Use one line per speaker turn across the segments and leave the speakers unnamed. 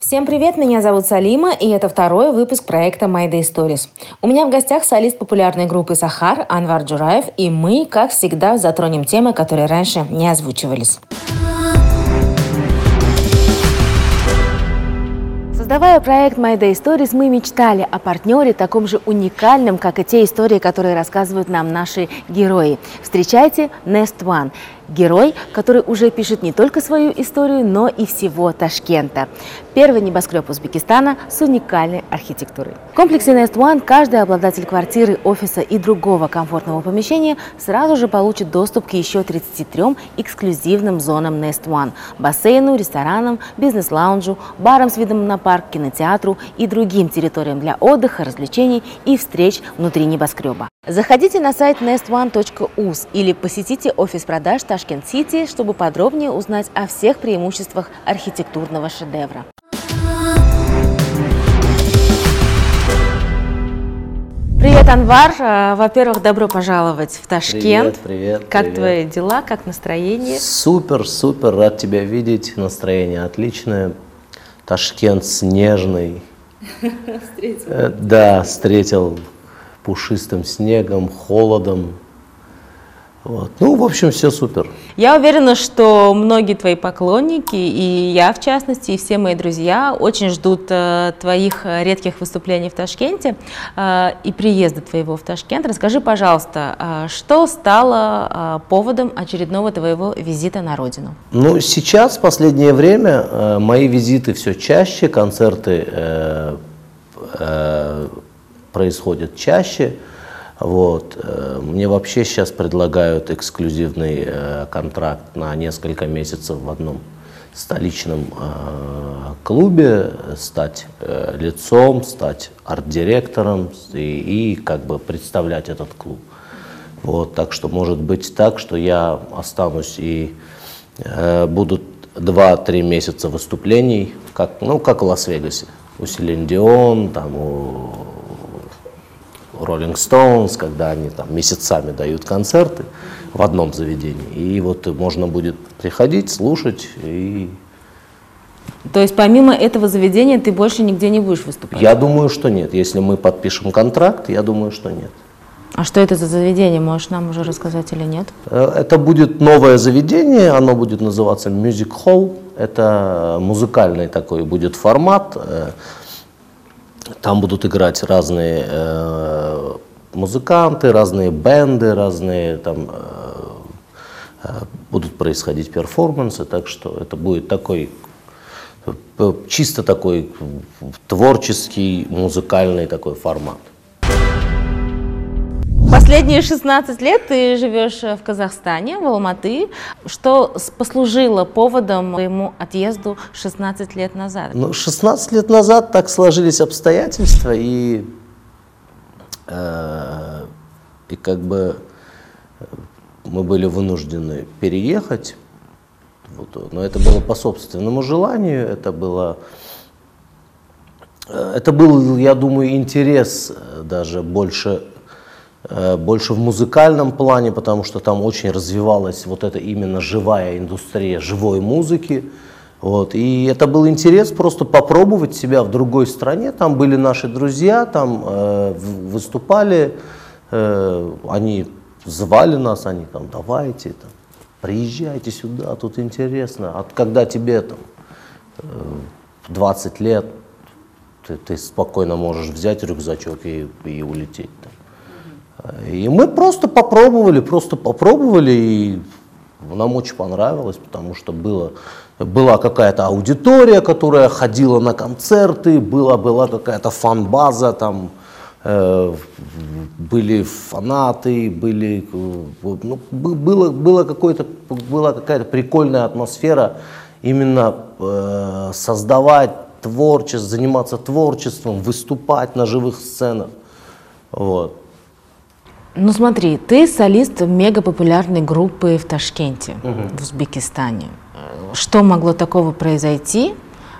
Всем привет, меня зовут Салима, и это второй выпуск проекта Day Stories. У меня в гостях солист популярной группы «Сахар» Анвар Джураев, и мы, как всегда, затронем темы, которые раньше не озвучивались. Создавая проект My Day Stories, мы мечтали о партнере таком же уникальном, как и те истории, которые рассказывают нам наши герои. Встречайте Nest One – Герой, который уже пишет не только свою историю, но и всего Ташкента. Первый небоскреб Узбекистана с уникальной архитектурой. В комплексе Nest One каждый обладатель квартиры, офиса и другого комфортного помещения сразу же получит доступ к еще 33 эксклюзивным зонам Nest One – бассейну, ресторанам, бизнес-лаунжу, барам с видом на парк, кинотеатру и другим территориям для отдыха, развлечений и встреч внутри небоскреба. Заходите на сайт nestone.uz или посетите офис продаж Ташкент-Сити, чтобы подробнее узнать о всех преимуществах архитектурного шедевра. Привет, Анвар. Э, во-первых, добро пожаловать в Ташкент.
Привет, привет.
Как
привет.
твои дела, как настроение?
Супер, супер, рад тебя видеть. Настроение отличное. Ташкент снежный. Встретил. Э, да, встретил пушистым снегом, холодом. Вот. Ну, в общем, все супер.
Я уверена, что многие твои поклонники, и я в частности, и все мои друзья очень ждут э, твоих редких выступлений в Ташкенте э, и приезда твоего в Ташкент. Расскажи, пожалуйста, э, что стало э, поводом очередного твоего визита на родину?
Ну, сейчас, в последнее время, э, мои визиты все чаще, концерты э, э, происходит чаще. Вот. Э, мне вообще сейчас предлагают эксклюзивный э, контракт на несколько месяцев в одном столичном э, клубе, стать лицом, стать арт-директором и, и как бы представлять этот клуб. Вот, так что может быть так, что я останусь и э, будут 2-3 месяца выступлений, как, ну, как в Лас-Вегасе. У Селин Дион, там, у Rolling Stones, когда они там месяцами дают концерты в одном заведении. И вот можно будет приходить, слушать и...
То есть помимо этого заведения ты больше нигде не будешь выступать?
Я думаю, что нет. Если мы подпишем контракт, я думаю, что нет.
А что это за заведение? Можешь нам уже рассказать или нет?
Э, это будет новое заведение, оно будет называться Music Hall. Это музыкальный такой будет формат. Там будут играть разные э, музыканты, разные бенды, разные там э, э, будут происходить перформансы, так что это будет такой э, чисто такой творческий музыкальный такой формат.
Последние 16 лет ты живешь в Казахстане, в Алматы. Что послужило поводом твоему отъезду 16 лет назад?
Ну, 16 лет назад так сложились обстоятельства, и, э, и как бы мы были вынуждены переехать. Вот, но это было по собственному желанию, это было э, это был, я думаю, интерес э, даже больше Э, больше в музыкальном плане, потому что там очень развивалась вот эта именно живая индустрия живой музыки. Вот. И это был интерес просто попробовать себя в другой стране. Там были наши друзья, там э, выступали, э, они звали нас, они там давайте, там, приезжайте сюда, тут интересно. А когда тебе там э, 20 лет, ты, ты спокойно можешь взять рюкзачок и, и улететь. Там. И мы просто попробовали, просто попробовали, и нам очень понравилось, потому что было, была какая-то аудитория, которая ходила на концерты, была, была какая-то фан-база, там э, были фанаты, были, ну, было, было какое-то, была какая-то прикольная атмосфера именно э, создавать творчество, заниматься творчеством, выступать на живых сценах. Вот.
Ну смотри, ты солист мега популярной группы в Ташкенте, угу. в Узбекистане. Что могло такого произойти,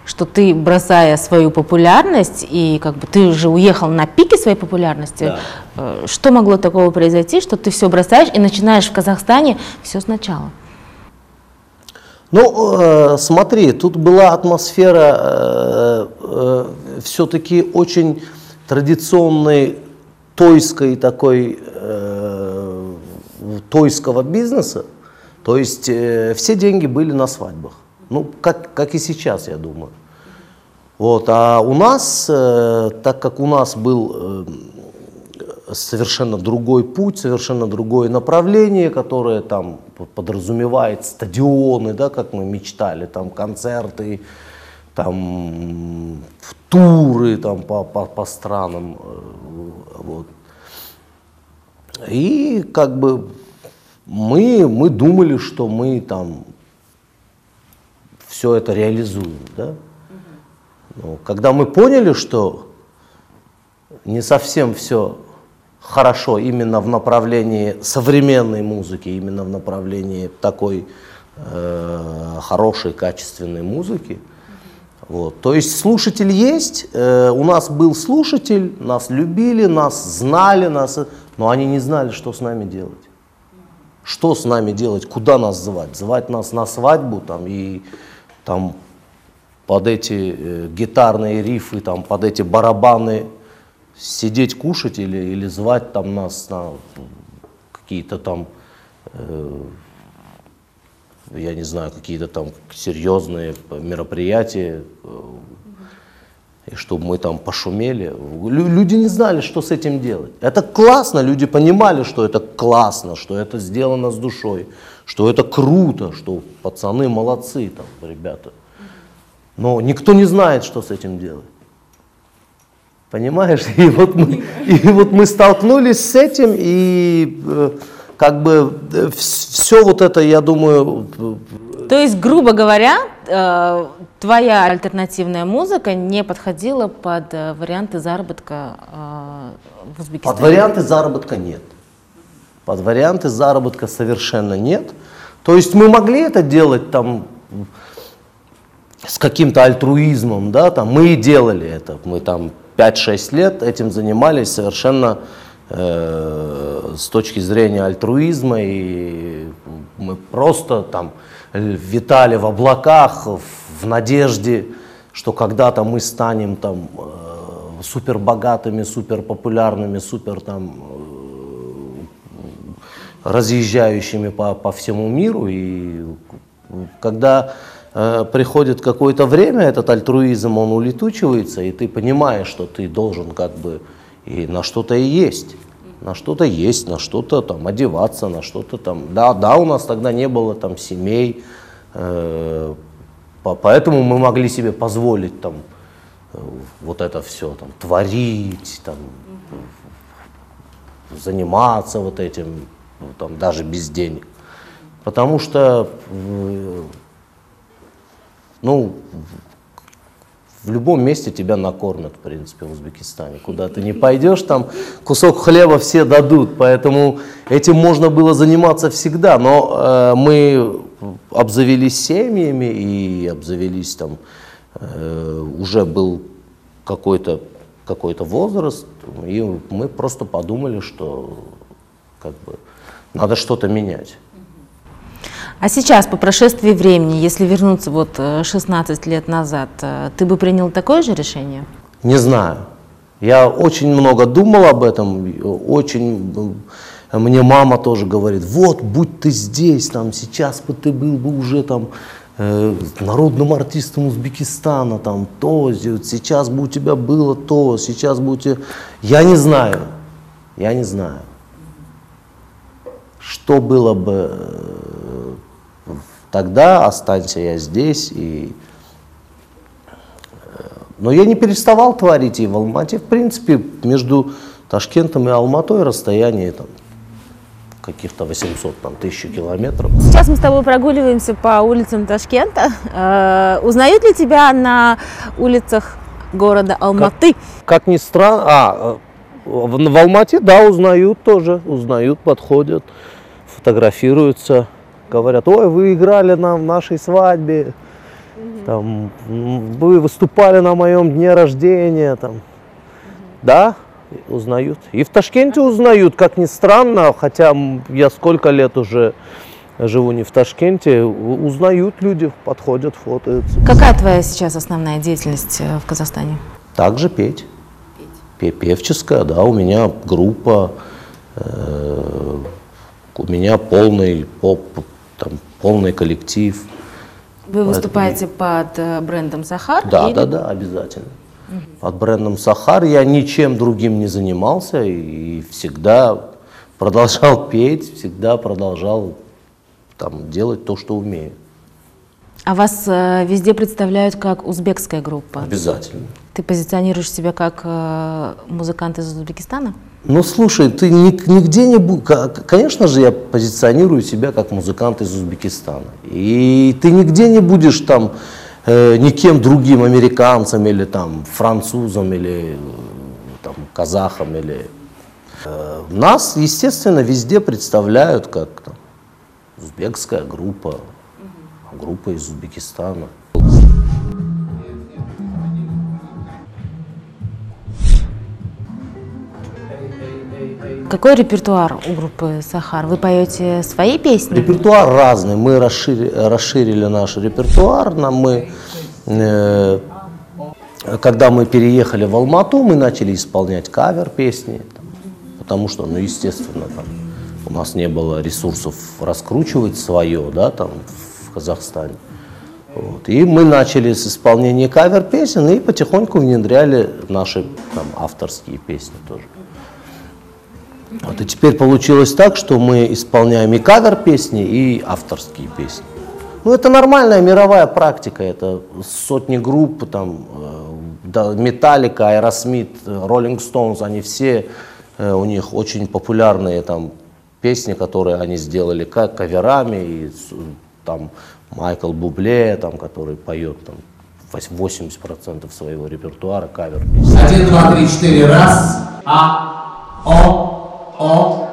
что ты, бросая свою популярность, и как бы ты уже уехал на пике своей популярности, да. Э, что могло такого произойти, что ты все бросаешь и начинаешь в Казахстане все сначала?
Ну, э, смотри, тут была атмосфера, все-таки очень традиционной тойской такой, э, тойского бизнеса. То есть э, все деньги были на свадьбах. Ну, как, как и сейчас, я думаю. Вот, а у нас, э, так как у нас был э, совершенно другой путь, совершенно другое направление, которое там подразумевает стадионы, да, как мы мечтали, там концерты, там туры там по, по, по странам, э, вот. И как бы мы, мы думали, что мы там все это реализуем, да. Но когда мы поняли, что не совсем все хорошо именно в направлении современной музыки, именно в направлении такой э, хорошей, качественной музыки, вот. То есть слушатель есть, э, у нас был слушатель, нас любили, нас знали, нас, но они не знали, что с нами делать. Что с нами делать, куда нас звать? Звать нас на свадьбу там, и там, под эти э, гитарные рифы, там, под эти барабаны сидеть кушать или, или звать там, нас на какие-то там э, я не знаю, какие-то там серьезные мероприятия, э, и чтобы мы там пошумели. Люди не знали, что с этим делать. Это классно, люди понимали, что это классно, что это сделано с душой, что это круто, что пацаны молодцы там, ребята. Но никто не знает, что с этим делать. Понимаешь? И вот мы, и вот мы столкнулись с этим, и э, как бы э, все вот это, я думаю...
То есть, грубо говоря, э, твоя альтернативная музыка не подходила под э, варианты заработка в Узбекистане?
Под варианты заработка нет. Под варианты заработка совершенно нет. То есть мы могли это делать там с каким-то альтруизмом, да, там мы и делали это. Мы там 5-6 лет этим занимались совершенно с точки зрения альтруизма, и мы просто там витали в облаках в надежде, что когда-то мы станем там э, супер богатыми, супер популярными, супер там э, разъезжающими по, по всему миру. И когда э, приходит какое-то время, этот альтруизм, он улетучивается, и ты понимаешь, что ты должен как бы и на что-то и есть. На что-то есть, на что-то там одеваться, на что-то там. Да, да, у нас тогда не было там семей, э, поэтому мы могли себе позволить там э, вот это все там творить, там заниматься вот этим, там даже без денег. Потому что, э, ну, в любом месте тебя накормят, в принципе, в Узбекистане. Куда ты не пойдешь, там кусок хлеба все дадут. Поэтому этим можно было заниматься всегда. Но э, мы обзавелись семьями и обзавелись там, э, уже был какой-то какой возраст, и мы просто подумали, что как бы, надо что-то менять.
А сейчас, по прошествии времени, если вернуться вот 16 э, лет назад, э, ты бы принял такое же решение?
Не знаю. Я очень много думал об этом, очень... Мне мама тоже говорит, вот, будь ты здесь, там, сейчас бы ты был бы уже там э, народным артистом Узбекистана, там, то, сейчас бы у тебя было то, сейчас бы у тебя... Я не знаю, я не знаю, что было бы тогда останься я здесь. И... Э, но я не переставал творить и в Алмате. В принципе, между Ташкентом и Алматой расстояние там, каких-то 800 там, тысяч километров.
Сейчас мы с тобой прогуливаемся по улицам Ташкента. Э, узнают ли тебя на улицах города Алматы?
Как, как ни странно, а, в, в Алмате, да, узнают тоже, узнают, подходят, фотографируются говорят, ой, вы играли нам в нашей свадьбе, угу. там, вы выступали на моем дне рождения, там, угу. да, узнают. И в Ташкенте узнают, как ни странно, хотя я сколько лет уже живу не в Ташкенте, узнают люди, подходят, фотоются.
Какая твоя сейчас основная деятельность э, в Казахстане?
Также петь. Петь. Певческая, да, у меня группа, э, у меня полный поп, там, полный коллектив.
Вы выступаете под э, брендом Сахар?
Да,
или-
да, да, обязательно. Под брендом Сахар я ничем другим не занимался и всегда продолжал петь, всегда продолжал там, делать то, что умею.
А вас э, везде представляют как узбекская группа.
Обязательно.
Ты позиционируешь себя как э, музыкант из Узбекистана?
Ну, слушай, ты ни- нигде не будешь... Конечно же, я позиционирую себя как музыкант из Узбекистана. И ты нигде не будешь там э, никем другим, американцем или там французом, или э, там казахом, или... Э, нас, естественно, везде представляют как там, узбекская группа, группа из Узбекистана.
Какой репертуар у группы Сахар? Вы поете свои песни?
Репертуар разный. Мы расширили, расширили наш репертуар. Нам мы, э, когда мы переехали в Алмату, мы начали исполнять кавер песни, там, потому что, ну, естественно, там, у нас не было ресурсов раскручивать свое, да, там, в Казахстане. Вот. И мы начали с исполнения кавер песен и потихоньку внедряли наши там, авторские песни тоже. Вот, и теперь получилось так, что мы исполняем и кавер-песни, и авторские песни. Ну, это нормальная мировая практика, это сотни групп, там, э, Metallica, Aerosmith, Rolling Stones, они все, э, у них очень популярные там песни, которые они сделали как каверами, и там Майкл Бубле, там, который поет там, вось- 80% своего репертуара кавер.
Один, два, три, четыре, раз. А, О, О.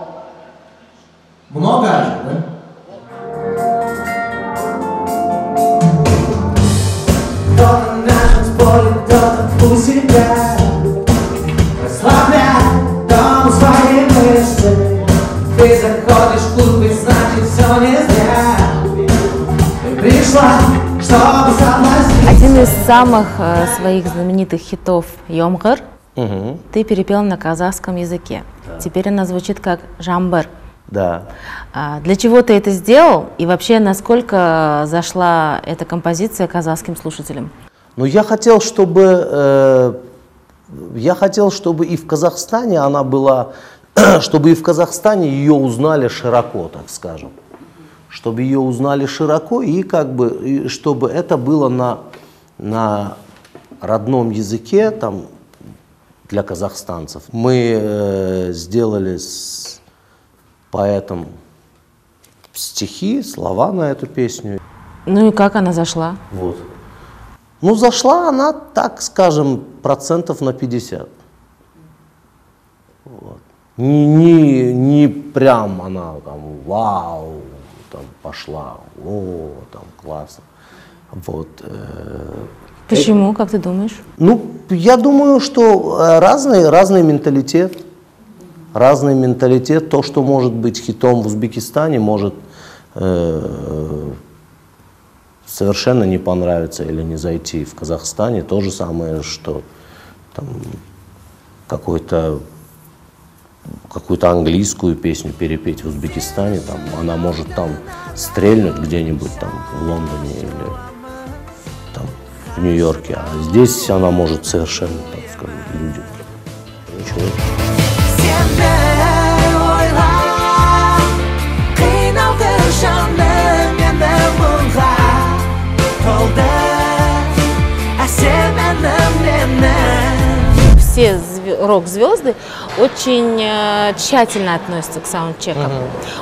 Много же, да?
Кто-то на танцполе, кто-то у себя Расслабляй дом свои мышцы Ты заходишь в клуб и значит все не зря пришла, чтобы соблазнить
Один из самых э, своих знаменитых хитов «Йомгар» ты перепел на казахском языке. Теперь она звучит как «Жамбар».
Да.
А Для чего ты это сделал? И вообще, насколько зашла эта композиция казахским слушателям?
Ну, я хотел, чтобы, э, я хотел, чтобы и в Казахстане она была, чтобы и в Казахстане ее узнали широко, так скажем. Чтобы ее узнали широко и как бы, и чтобы это было на, на родном языке, там, для казахстанцев. Мы э, сделали с поэтом стихи, слова на эту песню.
Ну и как она зашла?
Вот. Ну, зашла она, так скажем, процентов на 50. Вот. Не, не, не прям она там, вау, там пошла, о, там классно. Вот. э,
Почему, как ты думаешь?
ну, я думаю, что э, разный, разный менталитет. Разный менталитет. То, что может быть хитом в Узбекистане, может э, совершенно не понравиться или не зайти в Казахстане. То же самое, что там какой-то какую-то английскую песню перепеть в Узбекистане, там, она может там стрельнуть где-нибудь там в Лондоне или там, в Нью-Йорке, а здесь она может совершенно, так скажем, люди. Ничего.
Сені ойлап қиналды жаным енді мұңға толды әсем әнім менің
Все зве- рок-звезды очень э, тщательно относятся к саундчекам.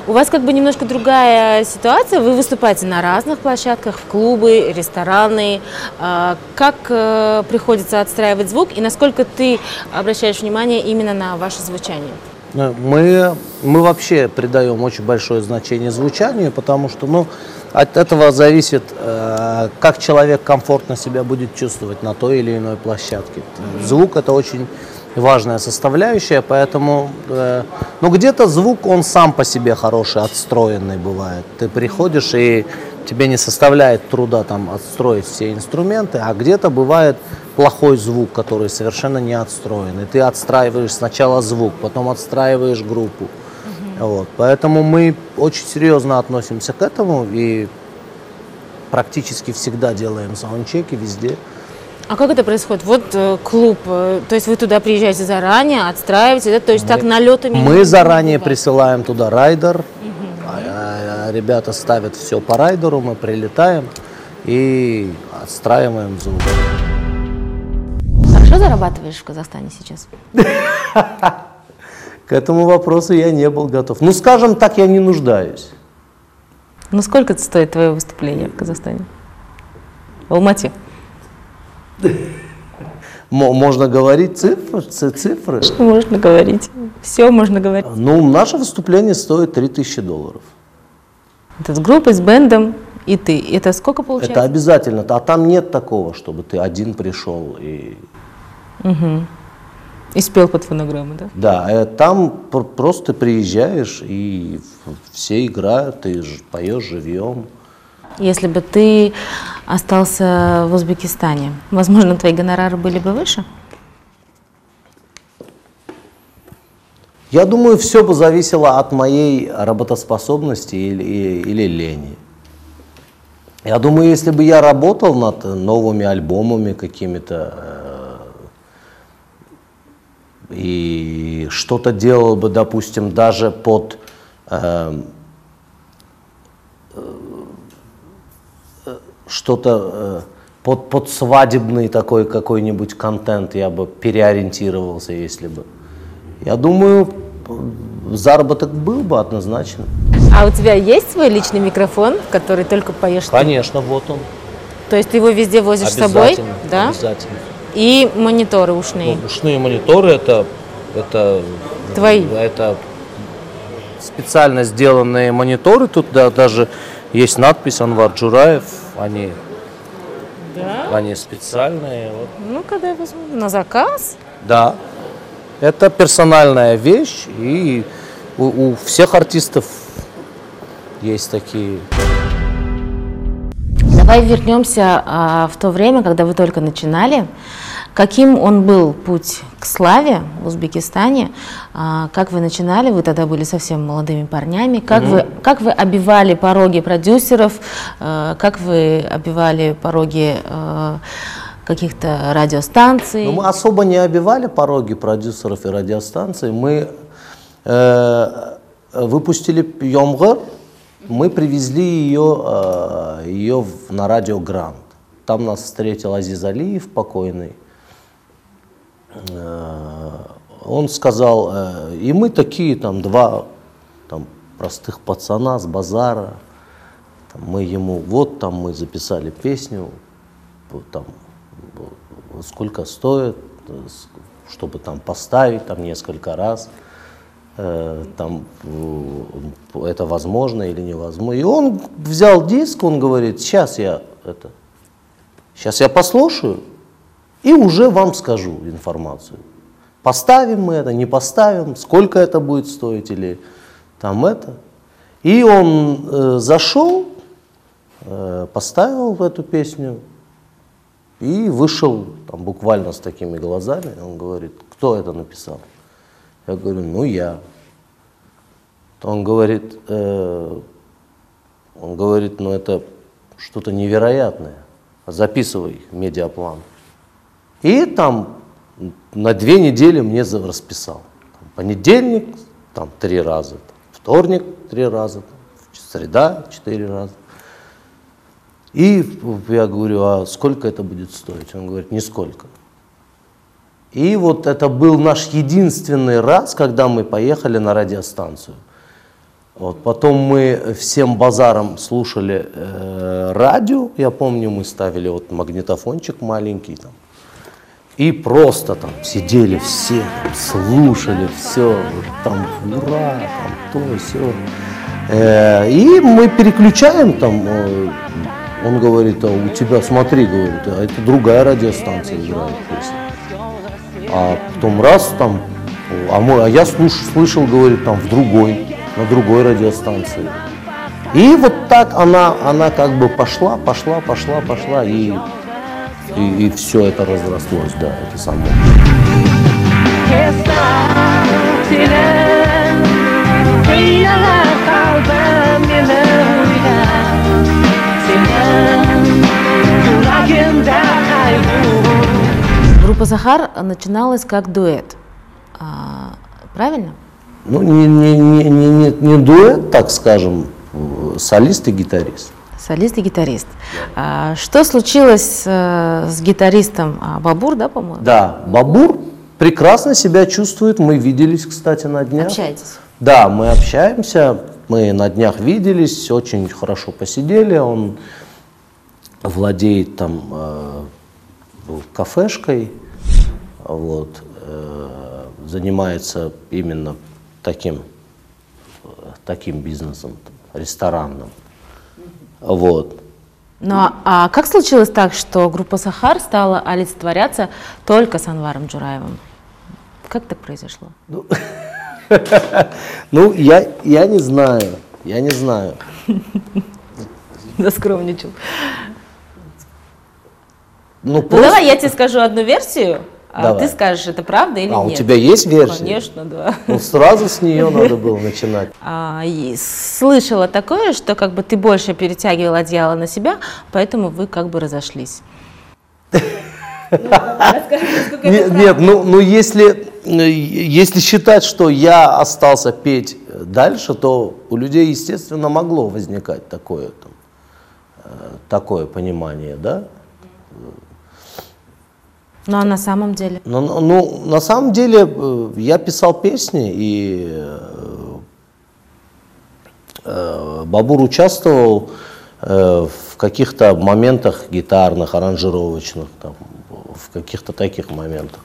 У вас как бы немножко другая ситуация. Вы выступаете на разных площадках, в клубы, рестораны. А, Как э, приходится отстраивать звук и насколько ты обращаешь внимание именно на ваше звучание?
Ну, Мы, мы вообще придаем очень большое значение звучанию, потому что ну, от этого зависит, э, как человек комфортно себя будет чувствовать на той или иной площадке. Звук это очень важная составляющая, поэтому э, ну, где-то звук, он сам по себе хороший, отстроенный бывает. Ты приходишь и тебе не составляет труда там отстроить все инструменты, а где-то бывает плохой звук, который совершенно не отстроен. И ты отстраиваешь сначала звук, потом отстраиваешь группу. Вот. Поэтому мы очень серьезно относимся к этому и практически всегда делаем саундчеки везде.
А как это происходит? Вот э, клуб, э, то есть вы туда приезжаете заранее, отстраиваете, да? то есть так налетами?
Мы заранее присылаем туда райдер, а- а ребята ставят все по райдеру, мы прилетаем и отстраиваем звук.
Хорошо зарабатываешь в Казахстане сейчас?
К этому вопросу я не был готов. Ну, скажем так, я не нуждаюсь.
Ну сколько стоит твое выступление в Казахстане? В Алмате?
Мо- Можно говорить цифры, ци- цифры.
Можно говорить. Все можно говорить.
Ну, наше выступление стоит 3000 долларов.
Это с группой, с бендом и ты. Это сколько
Это
получается?
обязательно. А там нет такого, чтобы ты один пришел и...
И спел под фонограмму, да?
Да, э, там пр- просто приезжаешь и все играют, ты поешь живьем.
Если бы ты остался в Узбекистане, возможно, твои гонорары были бы выше?
Я думаю, все бы зависело от моей работоспособности или, или лени. Я думаю, если бы я работал над новыми альбомами какими-то э, и что-то делал бы, допустим, даже под э, что-то э, под, под свадебный такой какой-нибудь контент я бы переориентировался, если бы. Я думаю, заработок был бы однозначно.
А у тебя есть свой личный микрофон, который только поешь ты?
Конечно, вот он.
То есть ты его везде возишь с собой? Да?
Обязательно.
И мониторы ушные.
Ну, ушные мониторы это, это,
Твои?
это специально сделанные мониторы. Тут да, даже есть надпись Анвар Джураев. Они, они специальные. вот.
Ну, когда я возьму на заказ.
Да. Это персональная вещь, и у, у всех артистов есть такие.
Давай вернемся а, в то время, когда вы только начинали. Каким он был путь к славе в Узбекистане? А, как вы начинали? Вы тогда были совсем молодыми парнями. Как, вы, как вы обивали пороги продюсеров? А, как вы обивали пороги а, каких-то радиостанций?
Но мы особо не обивали пороги продюсеров и радиостанций. Мы э, выпустили Йомгар, мы привезли ее, э, ее на радио Гранд. Там нас встретил Азиз Алиев, покойный. Э, Он сказал, э, и мы такие там два там, простых пацана с базара. Мы ему, вот там мы записали песню, там сколько стоит, э, чтобы там поставить там несколько раз, там э, это возможно или невозможно. И он взял диск, он говорит, сейчас я это, сейчас я послушаю и уже вам скажу информацию. Поставим мы это, не поставим, сколько это будет стоить или там это. И он э, зашел, э, поставил эту песню, и вышел там буквально с такими глазами. Он говорит, кто это написал? Я говорю, ну я. Он говорит, «Э, он говорит, ну это что-то невероятное. Записывай медиаплан. И там на две недели мне расписал. Там понедельник, там три раза, вторник три раза, среда четыре раза. И я говорю, а сколько это будет стоить? Он говорит, нисколько. И вот это был наш единственный раз, когда мы поехали на радиостанцию. Вот. Потом мы всем базаром слушали э, радио, я помню, мы ставили вот магнитофончик маленький там. И просто там сидели все, там, слушали все, там ура, там то, все. и мы переключаем там, э, он говорит, а у тебя, смотри, говорит, а это другая радиостанция играет песня. А потом раз там, а, мой, а я слуш- слышал, говорит, там в другой, на другой радиостанции. И вот так она, она как бы пошла, пошла, пошла, пошла, и, и, и все это разрослось, да, это само.
Группа «Сахар» начиналась как дуэт. А, правильно?
Ну, не, не, не, не, не, не дуэт, так скажем, солист и гитарист.
Солист и гитарист. А, что случилось э, с гитаристом А, Бабур, да, по-моему?
Да, Бабур прекрасно себя чувствует. Мы виделись, кстати, на днях.
Общаетесь?
Да, мы общаемся. Мы на днях виделись, очень хорошо посидели. Он владеет там э, кафешкой, вот, э, занимается именно таким, таким бизнесом, ресторанным. Вот.
Ну а, а как случилось так, что группа «Сахар» стала олицетворяться только с Анваром Джураевым? Как так произошло?
Ну, я, я не знаю, я не знаю.
Заскромничал.
Ну,
Ну давай я тебе скажу одну версию,
Давай.
ты скажешь, это правда или
А, у
нет.
тебя есть версия?
Конечно, да.
Ну, сразу с нее надо было начинать.
А, и слышала такое, что как бы ты больше перетягивал одеяло на себя, поэтому вы как бы разошлись.
Не- Нет, ну, ну если, э, если считать, что я остался петь дальше, то у людей, естественно, могло возникать такое, там, э, такое понимание, да?
Ну а на самом деле?
Но, но- ну, на самом деле, э, я писал песни, и э, э, Бабур участвовал в каких-то моментах гитарных, аранжировочных, там, в каких-то таких моментах.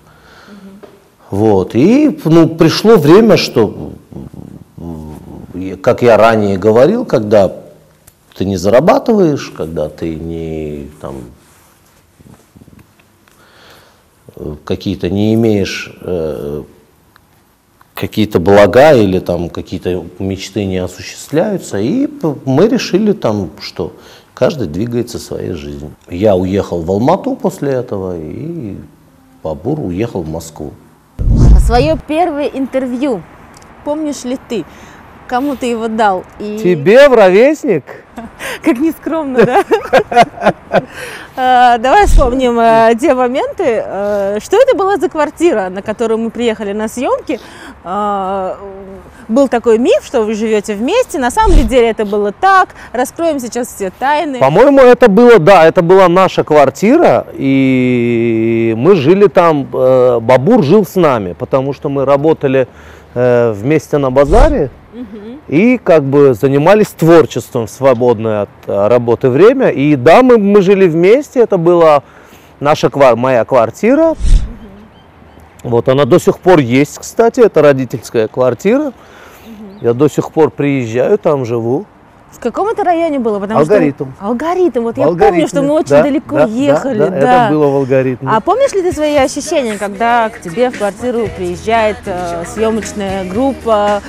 Вот. И ну, пришло время, что, как я ранее говорил, когда ты не зарабатываешь, когда ты не там, какие-то не имеешь э, какие-то блага или там какие-то мечты не осуществляются, и мы решили там, что каждый двигается своей жизнью. Я уехал в Алмату после этого, и Бабур уехал в Москву.
Свое первое интервью, помнишь ли ты? Кому ты его дал? И...
Тебе в ровесник?
Как нескромно, да? А, Давай вспомним э, те моменты. Э, Что это была за квартира, на которую мы приехали на съемки? А, Был такой миф, что вы живете вместе. На самом деле это было так? Раскроем сейчас все тайны.
По-моему, это было, да, это была наша квартира, и мы жили там, э, Бабур жил с нами, потому что мы работали э, вместе на базаре и как бы занимались творчеством в свободное от э, работы время. И да, мы, мы жили вместе, это была наша квар- моя квартира. Вот она до сих пор есть, кстати, это родительская квартира. Я до сих пор приезжаю, там живу.
В каком это районе было? Потому
Алгоритм.
Что... Алгоритм. Вот я
Алгоритмы.
помню, что мы очень
Да,
далеко
да,
ехали.
да, да, это было в алгоритме.
А помнишь ли ты свои ощущения, когда к тебе в квартиру приезжает э, съемочная группа?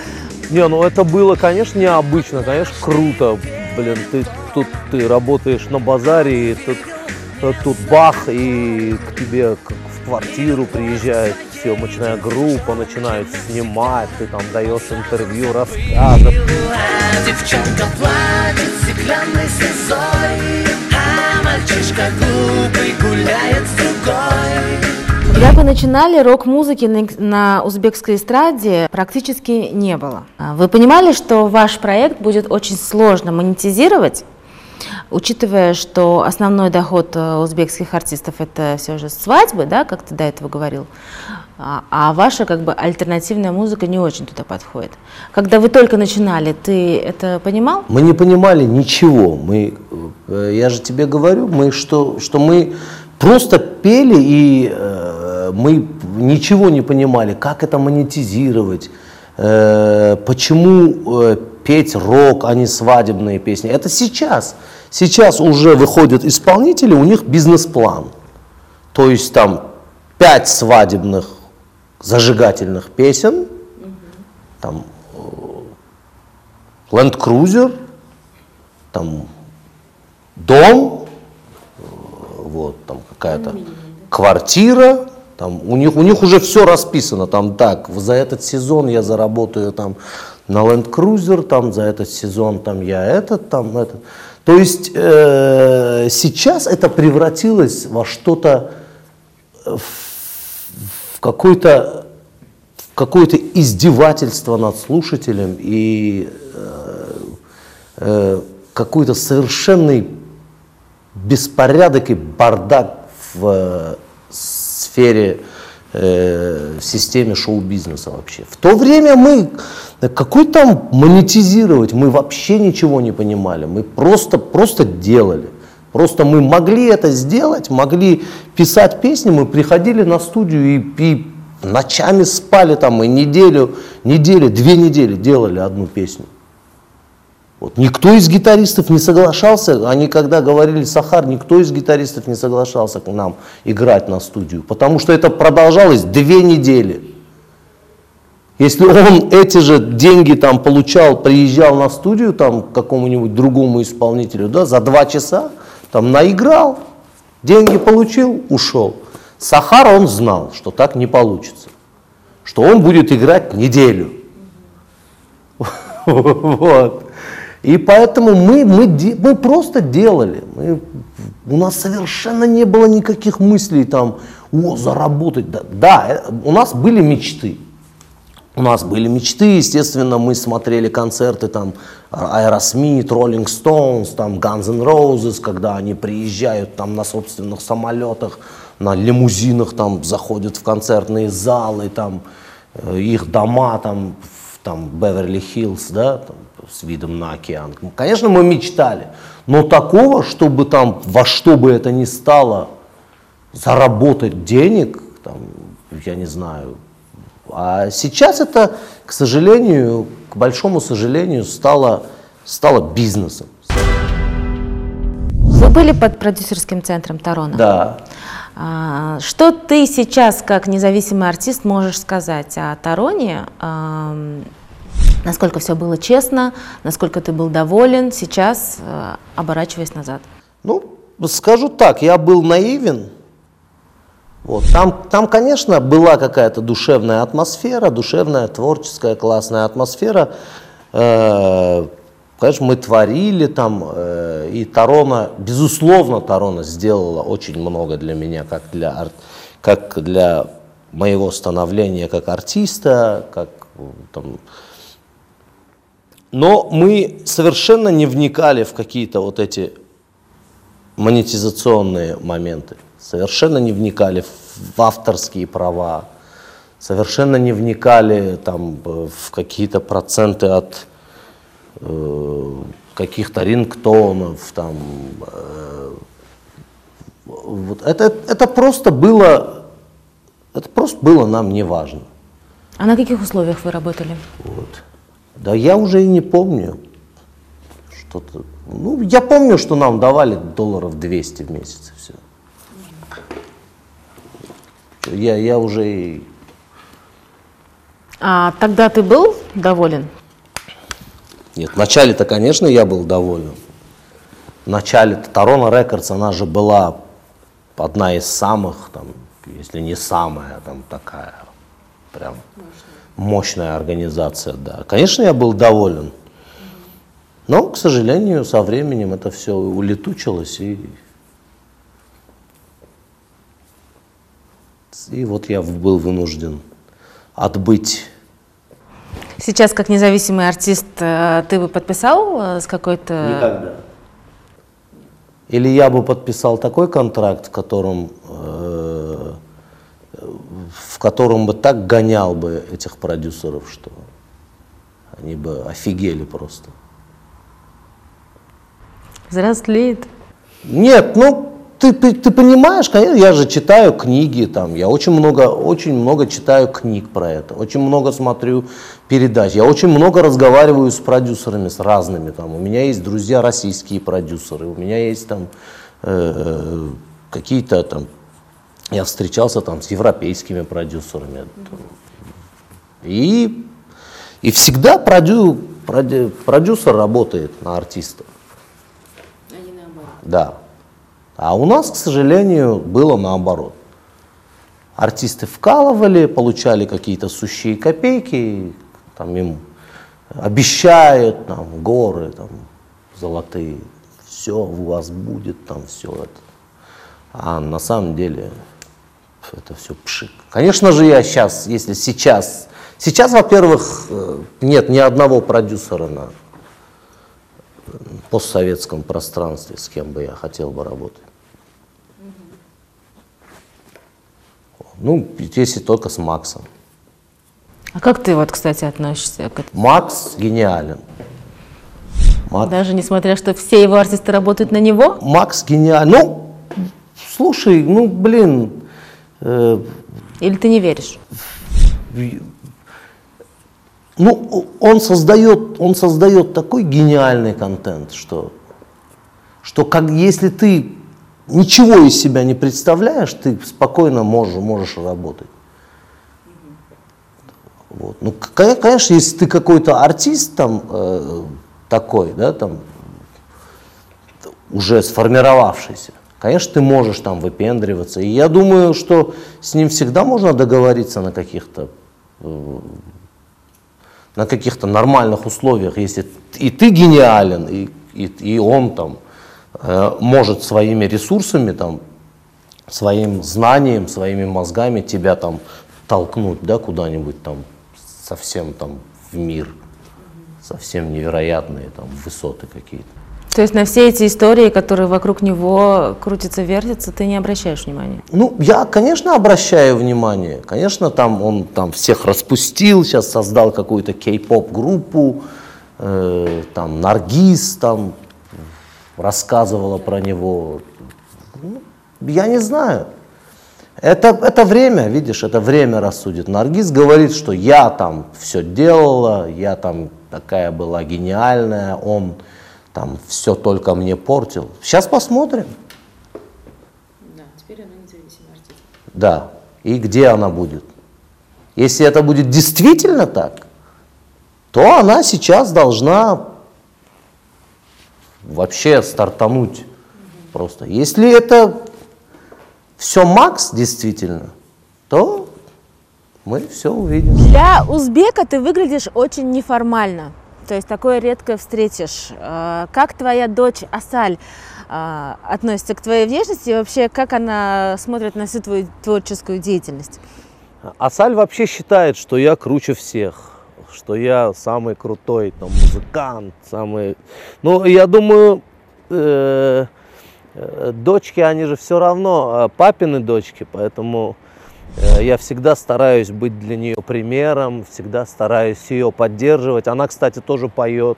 Не, ну это было, конечно, необычно, конечно, круто. Блин, ты тут ты работаешь на базаре, и тут, тут бах, и к тебе в квартиру приезжает съемочная группа, начинают снимать, ты там даешь интервью, рассказы.
Девчонка платит стеклянной слезой А мальчишка глупый гуляет с другой
Когда вы начинали, рок-музыки на, на узбекской эстраде практически не было. А Вы понимали, что ваш проект будет очень сложно монетизировать, учитывая, что основной доход э, узбекских артистов это все же свадьбы, да, как ты до этого говорил, а ваша как бы альтернативная музыка не очень туда подходит. Когда вы только начинали, ты это понимал?
Мы не понимали ничего. Мы, э, я же тебе говорю, мы что, что мы просто пели и э, мы ничего не понимали, как это монетизировать, э, почему э, петь рок, а не свадебные песни. Это сейчас. Сейчас уже выходят исполнители, у них бизнес-план. То есть там пять свадебных зажигательных песен, там Land Cruiser, там дом, э, вот, там какая-то квартира, там у них, у них уже все расписано, там так, за этот сезон я заработаю там на Land Cruiser, там за этот сезон там я этот, там этот. То есть э, сейчас это превратилось во что-то, э, в, в какое-то издевательство над слушателем и э, э, какой-то совершенный беспорядок и бардак в э, сфере, э, в системе шоу-бизнеса вообще. В то время мы, какой там монетизировать, мы вообще ничего не понимали, мы просто, просто делали. Просто мы могли это сделать, могли писать песни, мы приходили на студию и, и ночами спали там, мы неделю, неделю, две недели делали одну песню. Вот. Никто из гитаристов не соглашался, они когда говорили Сахар, никто из гитаристов не соглашался к нам играть на студию, потому что это продолжалось две недели. Если он эти же деньги там получал, приезжал на студию там к какому-нибудь другому исполнителю, да, за два часа, там наиграл, деньги получил, ушел. Сахар он знал, что так не получится, что он будет играть неделю. Вот. И поэтому мы, мы, мы просто делали. Мы, у нас совершенно не было никаких мыслей там, о, заработать. Да, да, э, у нас были мечты. У нас были мечты, естественно, мы смотрели концерты там Aerosmith, Rolling Stones, там Guns N' Roses, когда они приезжают там на собственных самолетах, на лимузинах там заходят в концертные залы, там э, их дома там, там Беверли-Хиллз, да, там, с видом на океан. Конечно, мы мечтали, но такого, чтобы там во что бы это ни стало заработать денег, там, я не знаю. А сейчас это, к сожалению, к большому сожалению, стало, стало бизнесом.
Вы были под продюсерским центром Тарона?
Да.
А, что ты сейчас, как независимый артист, можешь сказать о Тароне? Насколько все было честно, насколько ты был доволен сейчас, э, оборачиваясь назад?
Ну, скажу так, я был наивен. Вот. Там, там, конечно, была какая-то душевная атмосфера, душевная, творческая, классная атмосфера. Э, конечно, мы творили там, э, и Тарона, безусловно, Тарона сделала очень много для меня, как для, как для моего становления как артиста, как там, но мы совершенно не вникали в какие-то вот эти монетизационные моменты, совершенно не вникали в авторские права, совершенно не вникали там, в какие-то проценты от э, каких-то рингтонов. Там, э, вот. это, это просто было, это просто было нам не важно.
А на каких условиях вы работали?
Вот. Да я уже и не помню. Что-то. Ну, я помню, что нам давали долларов 200 в месяц, все. Я, я уже.
А тогда ты был доволен?
Нет, вначале-то, конечно, я был доволен. В начале Тарона Рекордс, она же была одна из самых, там, если не самая, там такая, прям мощная организация, да. Конечно, я был доволен. Но, к сожалению, со временем это все улетучилось, и, и вот я был вынужден отбыть.
Сейчас, как независимый артист, э, ты бы подписал э, с какой-то...
Никогда. Или я бы подписал такой контракт, в котором э, в котором бы так гонял бы этих продюсеров, что они бы офигели просто.
Взрослеет.
Нет, ну ты, ты, ты понимаешь, конечно, я же читаю книги, там, я очень много, очень много читаю книг про это, очень много смотрю передач, я очень много разговариваю с продюсерами, с разными, там, у меня есть друзья российские продюсеры, у меня есть там э, какие-то там я встречался там с европейскими продюсерами. И, и всегда продю, продю, продюсер работает на артиста. Да. А у нас, к сожалению, было наоборот. Артисты вкалывали, получали какие-то сущие копейки, там им обещают там, горы там, золотые, все у вас будет, там все это. А на самом деле это все пшик. Конечно же, я сейчас, если сейчас, сейчас, во-первых, э, нет ни одного продюсера на постсоветском пространстве, с кем бы я хотел бы работать. Ну, если только с Максом.
А как ты вот, кстати, относишься к этому?
Макс гениален. Макс,
Даже несмотря, что все его артисты работают на него?
Макс гениален. Ну, слушай, ну, блин, э,
Или ты не веришь?
Ну, он создает, он создает такой гениальный контент, что, что как, если ты ничего из себя не представляешь, ты спокойно можешь, можешь работать. Вот. Ну, конечно, если ты какой-то артист там э, такой, да, там уже сформировавшийся, конечно, ты можешь там выпендриваться. И я думаю, что с ним всегда можно договориться на каких-то э, на каких-то нормальных условиях, если и ты гениален, и, и, и он там э, может своими ресурсами, там, своим знанием, своими мозгами тебя там толкнуть, да, куда-нибудь там совсем там в мир, совсем невероятные там высоты какие-то.
То есть на все эти истории, которые вокруг него крутятся, вертятся, ты не обращаешь внимания?
Ну, я, конечно, обращаю внимание. Конечно, там он там всех распустил, сейчас создал какую-то кей-поп группу, э, там Наргиз там рассказывала про него. Ну, я не знаю. Это, это время, видишь, это время рассудит. Наргиз говорит, что я там все делала, я там такая была гениальная, он там все только мне портил. Сейчас посмотрим. Да. И где она будет? Если это будет действительно так, то она сейчас должна вообще стартануть просто. Если это все Макс действительно, то мы все увидим.
Для узбека ты выглядишь очень неформально. То есть такое редко встретишь. Э, Как твоя дочь Асаль э, относится к твоей внешности и вообще как она смотрит на всю твою творческую деятельность?
Асаль вообще считает, что я круче всех, что я самый крутой там, музыкант, самый... Ну, я думаю, э, э, дочки, они же все равно э, папины дочки, поэтому я всегда стараюсь быть для нее примером, всегда стараюсь ее поддерживать. Она, кстати, тоже поет.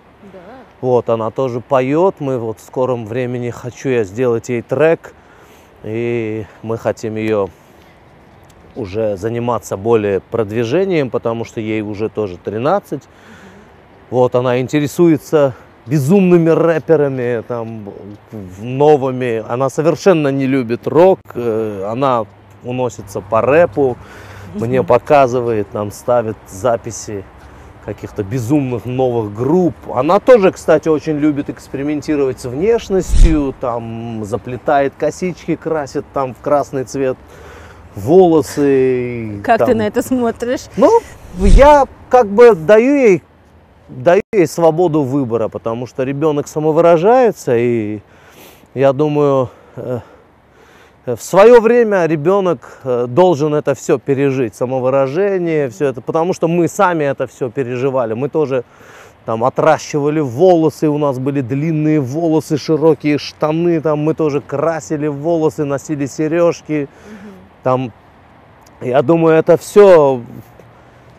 Вот, она тоже поет. Мы вот в скором времени хочу я сделать ей трек. И мы хотим ее уже заниматься более продвижением, потому что ей уже тоже 13. Вот она интересуется безумными рэперами, там, новыми. Она совершенно не любит рок, э, она уносится по рэпу, мне показывает, нам ставит записи каких-то безумных новых групп. Она тоже, кстати, очень любит экспериментировать с внешностью, там заплетает косички, красит там в красный цвет волосы.
Как ты
там.
на это смотришь?
Ну, я как бы даю ей, даю ей свободу выбора, потому что ребенок самовыражается, и я думаю, э, в свое время ребенок э, должен это все пережить, самовыражение, все это, потому что мы сами это все переживали, мы тоже там отращивали волосы, у нас были длинные волосы, широкие штаны, там мы тоже красили волосы, носили сережки, там, я думаю, это все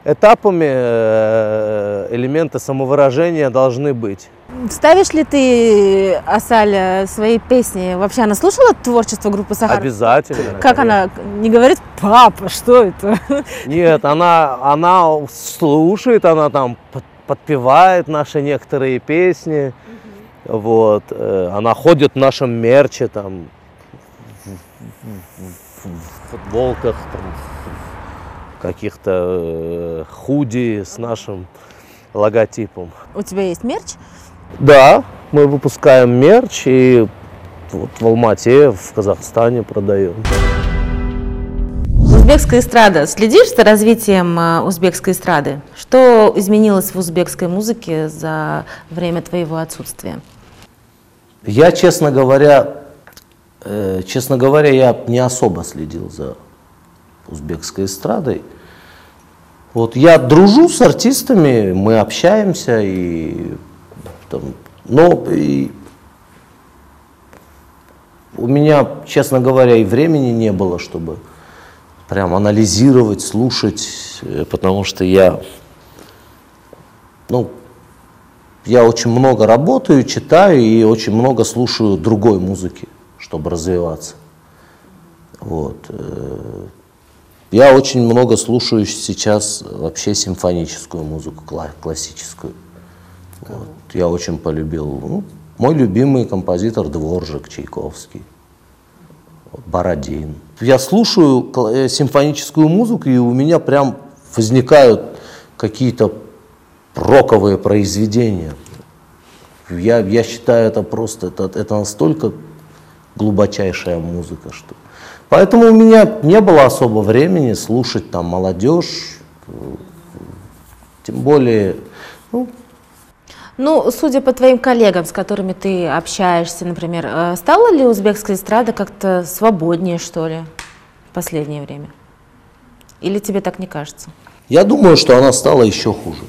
этапами э, элементы самовыражения должны быть.
Ставишь ли ты, Асаль, свои песни? Вообще она слушала творчество группы Сахар?
Обязательно.
Как она не говорит, папа, что это?
Нет, она, она слушает, она там под- подпевает наши некоторые песни. Вот, э, она ходит в нашем мерче, там, в футболках, там, в каких-то э, худи с нашим логотипом.
У тебя есть мерч?
Да, мы выпускаем мерч, и вот в Алмате, в Казахстане продаем.
Узбекская эстрада. Следишь за развитием э, узбекской эстрады? Что изменилось в узбекской музыке за время твоего отсутствия?
Я, честно говоря, э, честно говоря, я не особо следил за узбекской эстрадой. Вот я дружу с артистами, мы общаемся и там, но и у меня, честно говоря, и времени не было, чтобы прям анализировать, слушать, э, потому что я, ну, я очень много работаю, читаю и очень много слушаю другой музыки, чтобы развиваться. Вот. Э, Я очень много слушаю сейчас вообще симфоническую музыку, кла- классическую. Вот. Я очень полюбил. Ну, мой любимый композитор Дворжик, Чайковский, Бородин. Я слушаю э, симфоническую музыку, и у меня прям возникают какие-то роковые произведения. Я, я считаю, это просто, это, это настолько глубочайшая музыка, что... Поэтому у меня не было особо времени слушать там молодежь, тем более, ну,
Ну, судя по твоим коллегам, с которыми ты общаешься, например, э, стала ли узбекская эстрада как-то свободнее, что ли, в последнее время? Или тебе так не кажется?
я думаю, что она стала еще хуже.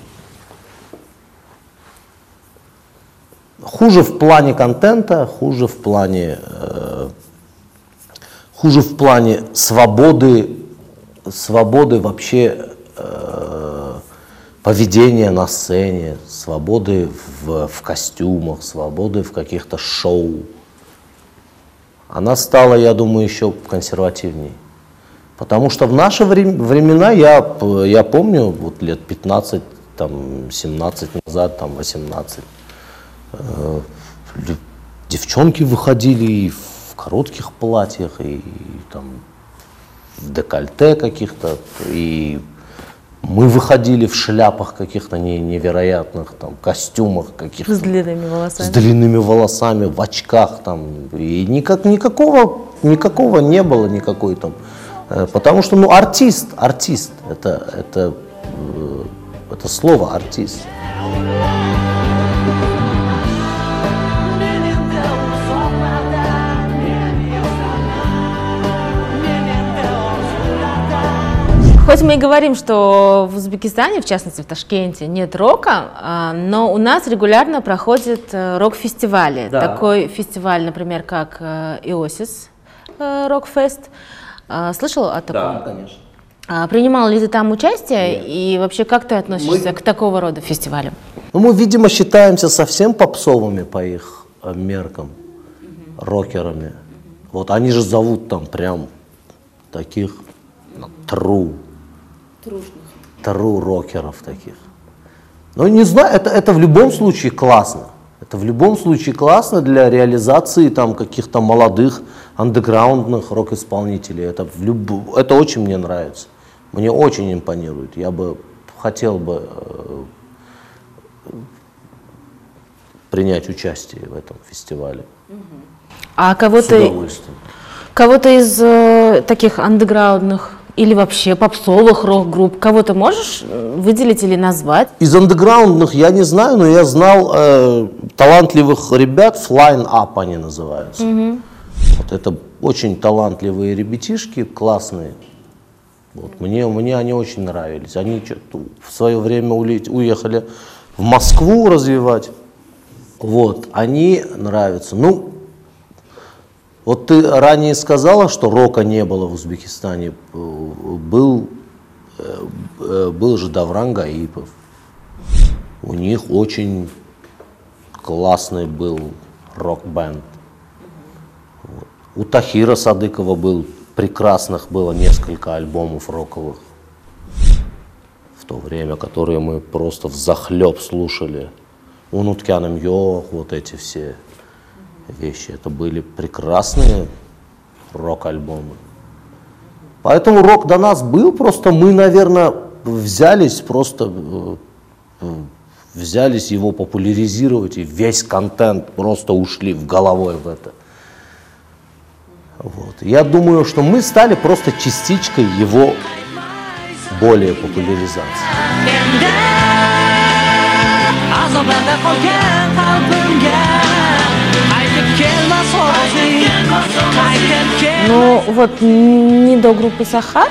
Хуже в плане контента, хуже в плане, э, хуже в плане свободы, свободы вообще э, поведения на сцене, свободы в, в костюмах, свободы в каких-то шоу. Она стала, я думаю, еще консервативней. Потому что в наши врем- времена, я, я помню, вот лет 15, там, 17 назад, там, 18, э, девчонки выходили и в коротких платьях, и, там, в декольте каких-то, и мы выходили в шляпах каких-то не- невероятных, там, костюмах каких-то
С длинными
с
волосами.
длинными волосами, в очках там. И никак, никакого, никакого не было, никакой там. Э, Потому что, ну, артист, артист, это, это, э, это слово артист.
Хоть мы и говорим, что в Узбекистане, в частности в Ташкенте, нет рока, а, но у нас регулярно проходят э, рок-фестивали.
Да.
Такой фестиваль, например, как э, Иосис э, Рок-фест. А, Слышал о таком?
конечно.
А Принимал ли ты там участие? И вообще, как ты относишься к такого рода фестивалям?
Ну, мы, видимо, считаемся совсем попсовыми по их меркам, рокерами. Вот они же зовут там прям таких ну, true. Тру рокеров таких. Ну, не знаю, это, это в любом случае классно. Это в любом случае классно для реализации там каких-то молодых андеграундных рок-исполнителей. Это, в люб- это очень мне нравится. Мне очень импонирует. Я бы хотел бы э, принять участие в этом фестивале.
А
С
кого-то,
удовольствием.
кого-то из э, таких андеграундных или вообще попсовых рок-групп, кого-то можешь э, выделить или назвать?
Из андеграундных я не знаю, но я знал э, талантливых ребят, Flying Up они называются. Вот это очень талантливые ребятишки, классные. Вот, мне, мне они очень нравились. Они в свое время уехали в Москву развивать. Вот, они нравятся. Ну, вот ты ранее сказала, что рока не было в Узбекистане. Был, э, был же Давран Гаипов. У них очень классный был рок-бенд. У Тахира Садыкова был прекрасных было несколько альбомов роковых в то время, которые мы просто в захлеб слушали. У Нуткяном Йох, вот эти все вещи. Это были прекрасные рок-альбомы. Поэтому рок до нас был, просто мы, наверное, взялись просто э, взялись его популяризировать, и весь контент просто ушли в головой в это. Вот. Я думаю, что мы стали просто частичкой его более популяризации.
Qaytib kel
Но вот ни до группы Сахар,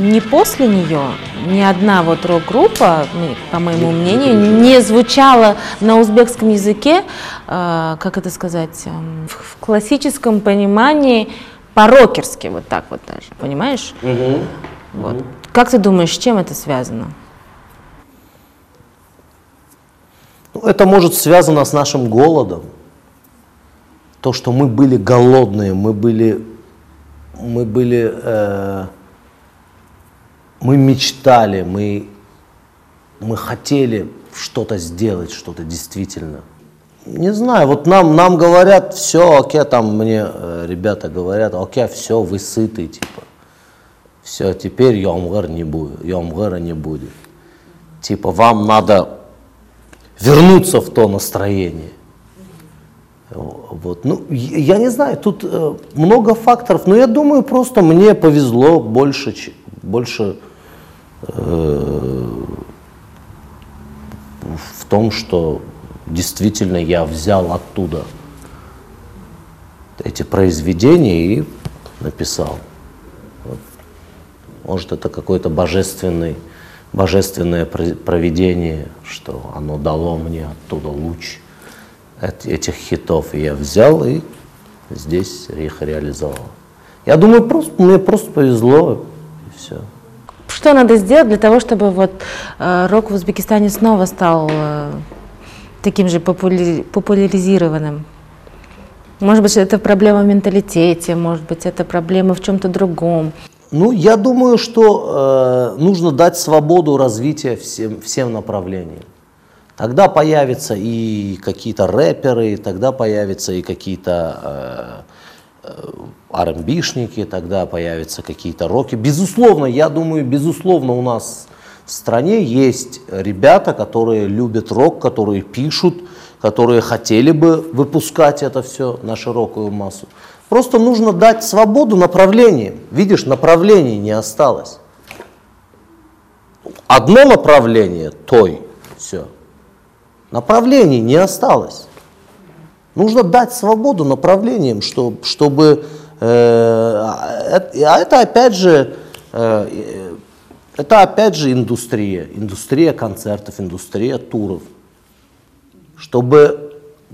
ни после нее ни одна вот рок-группа, ну, по моему мнению, не звучала на узбекском языке, э, как это сказать, эм, в классическом понимании по-рокерски, вот так вот даже, понимаешь? Вот. Как ты думаешь, с чем это связано?
Ну, это может связано с нашим голодом. То, что мы были голодные, мы были, мы были, э, мы мечтали, мы, мы хотели что-то сделать, что-то действительно. Не знаю, вот нам, нам говорят, все, окей, там мне э, ребята говорят, окей, все, вы сыты, типа. Все, теперь Йомгар не будет, Йомгара не будет. Типа, вам надо вернуться в то настроение. Вот. Ну, я не знаю, тут э, много факторов, но я думаю, просто мне повезло больше, больше э, в том, что действительно я взял оттуда эти произведения и написал. Вот. Может, это какое-то божественное про- провидение, что оно дало мне оттуда луч эт- этих хитов. Я взял и здесь их реализовал. Я думаю, просто, мне просто повезло, и все.
Что надо сделать для того, чтобы вот э, рок в Узбекистане снова стал э, таким же популяри- популяризированным? Может быть, это проблема в менталитете, может быть, это проблема в чем-то другом.
Ну, я думаю, что э, нужно дать свободу развития всем, всем направлениям. Тогда появятся и какие-то рэперы, тогда появятся и какие-то э, э, R&B-шники, тогда появятся какие-то роки. Безусловно, я думаю, безусловно, у нас в стране есть ребята, которые любят рок, которые пишут, которые хотели бы выпускать это все на широкую массу. Просто нужно дать свободу направлениям. Видишь, направлений не осталось. Одно направление, той, все. Направлений не осталось. Нужно дать свободу направлениям, что- чтобы... э, а это- а это опять же... э, э, это опять же индустрия. Индустрия концертов, индустрия туров. Чтобы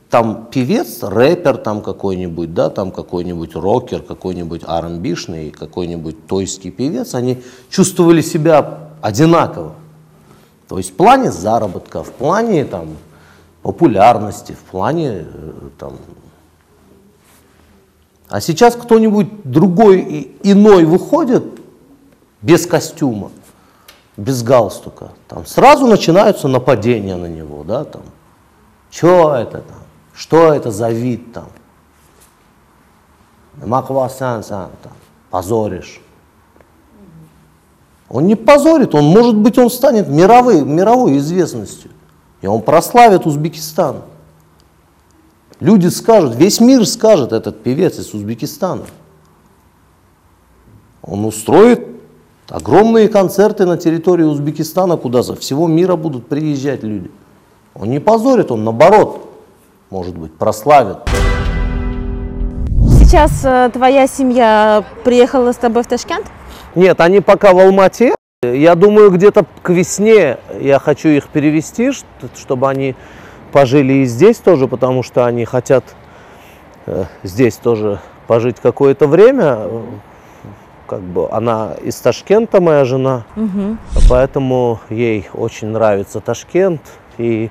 там певец, рэпер там какой-нибудь, да, там какой-нибудь рокер, какой-нибудь R&B-шный, какой-нибудь тойский певец, они чувствовали себя одинаково. То есть в плане заработка, в плане там, популярности, в плане э, там. А сейчас кто-нибудь другой иной выходит без костюма, без галстука, там сразу начинаются нападения на него, да, там. Что это там? Что это за вид там? Маквасан там, позоришь. Он не позорит, он, может быть, он станет мировой, мировой известностью. И он прославит Узбекистан. Люди скажут, весь мир скажет, этот певец из Узбекистана. Он устроит огромные концерты на территории Узбекистана, куда со всего мира будут приезжать люди. Он не позорит, он наоборот, может быть, прославит.
Сейчас э, твоя семья приехала с тобой в Ташкент?
Нет, они пока в Алмате. Я думаю, где-то к весне я хочу их перевести, чтобы они пожили и здесь тоже, потому что они хотят э, здесь тоже пожить какое-то время. Как бы она из Ташкента, моя жена, поэтому ей очень нравится Ташкент. И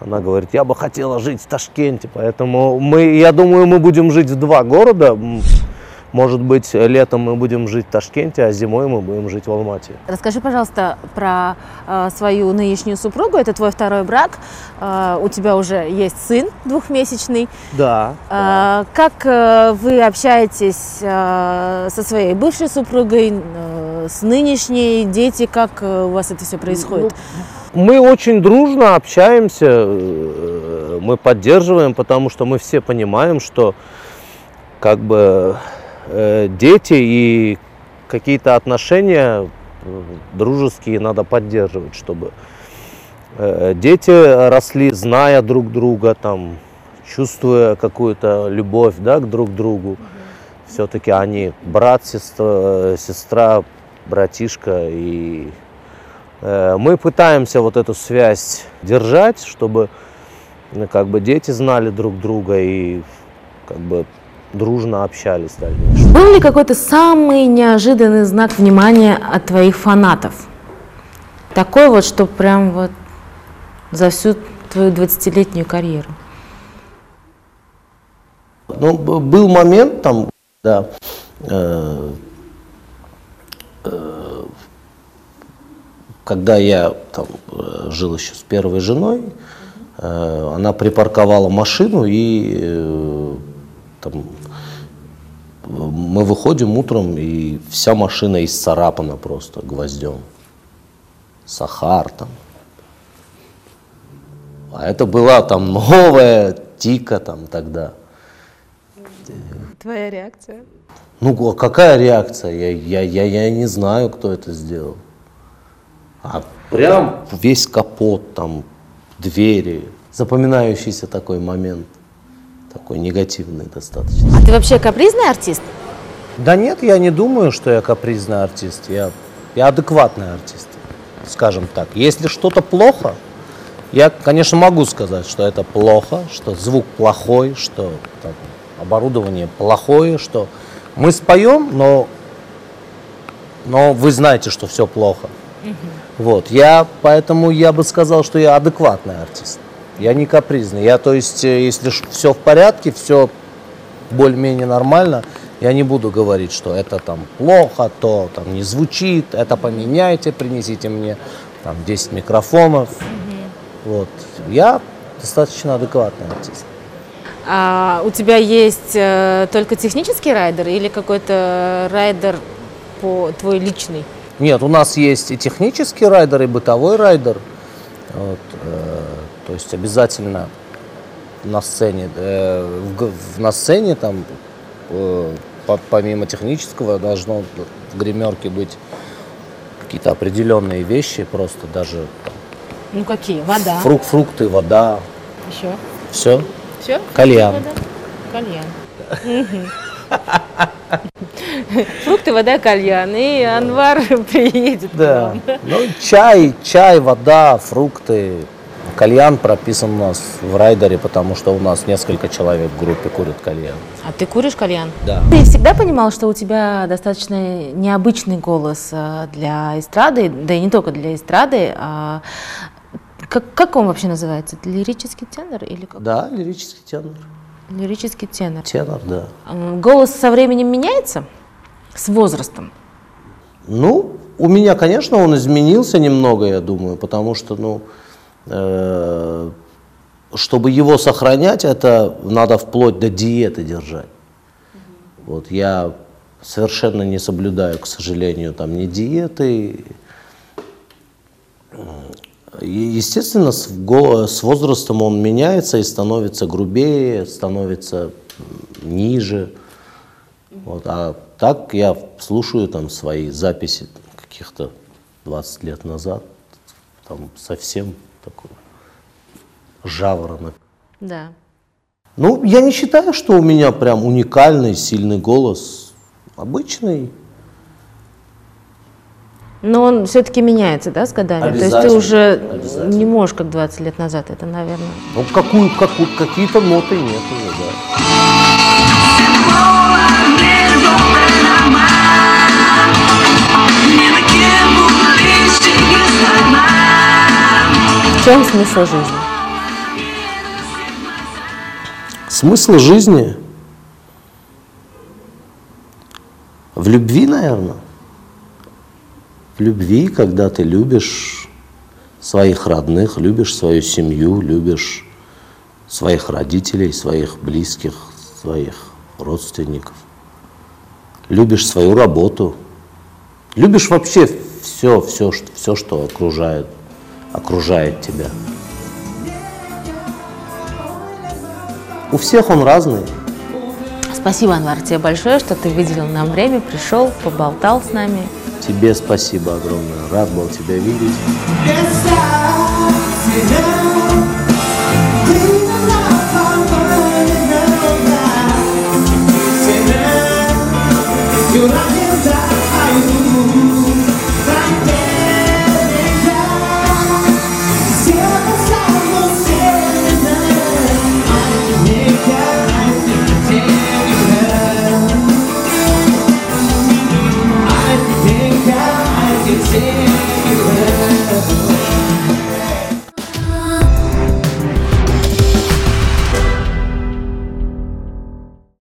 она говорит, я бы хотела жить в Ташкенте, поэтому мы, я думаю, мы будем жить в два города. Может быть, летом мы будем жить в Ташкенте, а зимой мы будем жить в Алмате.
Расскажи, пожалуйста, про э, свою нынешнюю супругу. Это твой второй брак. Э, у тебя уже есть сын двухмесячный.
Да.
Э, как э, вы общаетесь э, со своей бывшей супругой, э, с нынешней, дети, как э, у вас это все происходит?
Мы очень дружно общаемся, э, мы поддерживаем, потому что мы все понимаем, что как бы э, дети и какие-то отношения э, дружеские надо поддерживать, чтобы э, дети росли, зная друг друга, там, чувствуя какую-то любовь да, к друг другу. Все-таки они брат, сестра, сестра, братишка. И э, мы пытаемся вот эту связь держать, чтобы как бы дети знали друг друга и как бы дружно общались в дальнейшем.
Был ли какой-то самый неожиданный знак внимания от твоих фанатов? Такой вот, что прям вот за всю твою 20-летнюю карьеру.
Ну, был момент там, да, э, э, когда я там э, жил еще с первой женой, э, она припарковала машину и э, там, мы выходим утром и вся машина исцарапана просто гвоздем. Сахар там. А это была там новая тика там тогда.
Твоя реакция?
Ну, а какая реакция? Я, я, я, я не знаю, кто это сделал. А прям весь капот, там, двери. Запоминающийся такой момент. Такой негативный достаточно.
А ты вообще капризный артист?
Да нет, я не думаю, что я капризный артист. Я, я адекватный артист, скажем так. Если что-то плохо, я, конечно, могу сказать, что это плохо, что звук плохой, что там, оборудование плохое, что мы споем, но, но вы знаете, что все плохо. Вот, я, поэтому я бы сказал, что я адекватный артист. Я не капризный. Я, то есть, э, если все в порядке, все более-менее нормально, я не буду говорить, что это там плохо, то там не звучит, это поменяйте, принесите мне там 10 микрофонов. Вот. Я достаточно адекватный артист.
А у тебя есть э, только технический райдер или какой-то райдер по твой личный?
Нет, у нас есть и технический райдер, и бытовой райдер. Вот, то есть обязательно на сцене, э, в, в- на сцене там э, по- помимо технического должно в гримерке быть какие-то определенные вещи, просто даже
Ну какие? Вода.
фрук, фрукты, вода,
Еще.
все.
Все?
Кальян.
Кальян. Фрукты, вода, кальян. И Анвар приедет.
Да. Ну, чай, чай, вода, фрукты. Кальян прописан у нас в райдере, потому что у нас несколько человек в группе курят кальян.
А ты куришь кальян?
Да.
Ты всегда понимал, что у тебя достаточно необычный голос э, для эстрады, да и не только для эстрады, а как, как он вообще называется? Лирический тенор или как?
Да, лирический тенор.
Лирический тенор.
Тенор, да.
Голос со временем меняется? С возрастом?
Ну, у меня, конечно, он изменился немного, я думаю, потому что, ну, чтобы его сохранять, это надо вплоть до диеты держать. Вот я совершенно не соблюдаю, к сожалению, там ни диеты. И, Естественно, с, возрастом он меняется и становится грубее, становится ниже. Вот, а так я слушаю там свои записи каких-то 20 лет назад, там совсем такой жаворонок.
Да.
Ну, я не считаю, что у меня прям уникальный, сильный голос. Обычный.
Но он все-таки меняется, да, с годами? То есть ты уже не можешь, как 20 лет назад, это, наверное.
Ну, какую, какую, какие-то ноты нет уже, да.
Чем смысл жизни?
Смысл жизни в любви, наверное. В любви, когда ты любишь своих родных, любишь свою семью, любишь своих родителей, своих близких, своих родственников. Любишь свою работу. Любишь вообще все, все, все, что окружает, окружает тебя. У всех он разный.
Спасибо, Анвар, тебе большое, что ты выделил нам время, пришел, поболтал с нами.
Тебе спасибо огромное. Рад был тебя видеть.
You're.